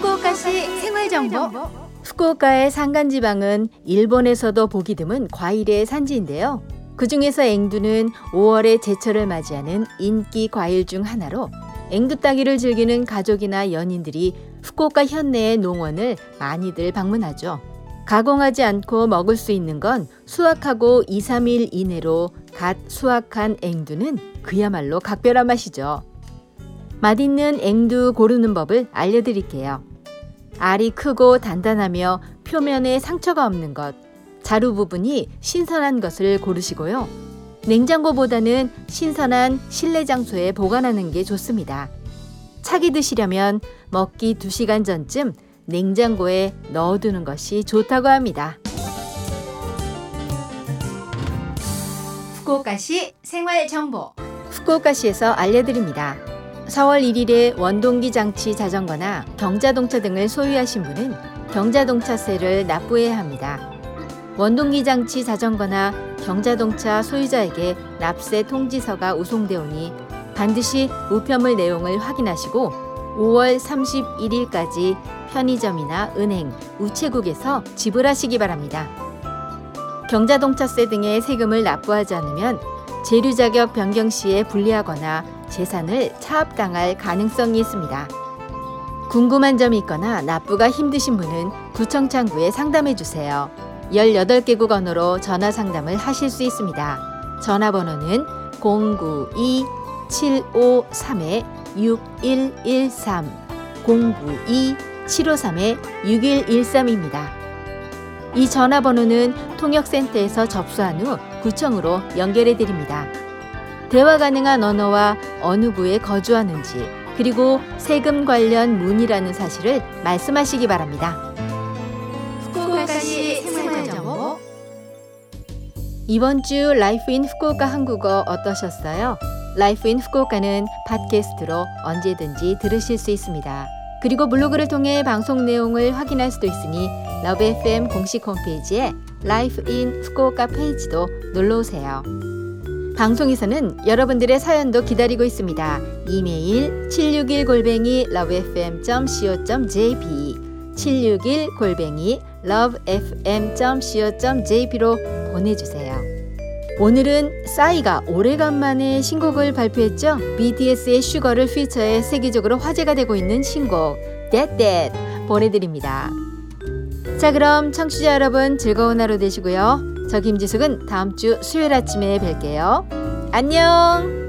후쿠오카시 생활 정보. 후쿠오카의 산간지방은 일본에서도 보기 드문 과일의 산지인데요. 그 중에서 앵두는 5월의 제철을 맞이하는 인기 과일 중 하나로 앵두 따기를 즐기는 가족이나 연인들이 후쿠오카 현내의 농원을 많이들 방문하죠. 가공하지 않고 먹을 수 있는 건 수확하고 2, 3일 이내로 갓 수확한 앵두는 그야말로 각별한 맛이죠. 맛있는 앵두 고르는 법을 알려드릴게요. 알이 크고 단단하며 표면에 상처가 없는 것, 자루 부분이 신선한 것을 고르시고요. 냉장고보다는 신선한 실내 장소에 보관하는 게 좋습니다. 차게 드시려면 먹기 2시간 전쯤 냉장고에 넣어두는 것이 좋다고 합니다. 후쿠오카시 생활 정보. 후쿠오카시에서 알려드립니다. 4월 1일에 원동기 장치 자전거나 경자동차 등을 소유하신 분은 경자동차세를 납부해야 합니다. 원동기 장치 자전거나 경자동차 소유자에게 납세 통지서가 우송되오니 반드시 우편물 내용을 확인하시고 5월 31일까지 편의점이나 은행, 우체국에서 지불하시기 바랍니다. 경자동차세 등의 세금을 납부하지 않으면 재류 자격 변경 시에 불리하거나 재산을 차압당할 가능성이 있습니다. 궁금한 점이 있거나 납부가 힘드신 분은 구청 창구에 상담해 주세요. 18개국 언어로 전화 상담을 하실 수 있습니다. 전화번호는 092-753-6113 092-753-6113입니다. 이 전화번호는 통역센터에서 접수한 후 구청으로 연결해 드립니다. 대화 가능한 언어와 어느 구에 거주하는지 그리고 세금 관련 문의라는 사실을 말씀하시기 바랍니다. 후쿠오카시 생활정보 이번 주 Life in Fukuoka 한국어 어떠셨어요? Life in Fukuoka는 팟캐스트로 언제든지 들으실 수 있습니다. 그리고 블로그를 통해 방송 내용을 확인할 수도 있으니 LOVE FM 공식 홈페이지에 Life in Fukuoka 페이지도 놀러 오세요. 방송에서는 여러분들의 사연도 기다리고 있습니다. 이메일 761 골뱅이 lovefm.co.jp 761 골뱅이 lovefm.co.jp로 보내주세요. 오늘은 싸이가 오래간만에 신곡을 발표했죠. BTS의 슈가를 feature해 세계적으로 화제가 되고 있는 신곡 That That 보내드립니다. 자 그럼 청취자 여러분 즐거운 하루 되시고요. 저 김지숙은 다음 주 수요일 아침에 뵐게요. 안녕!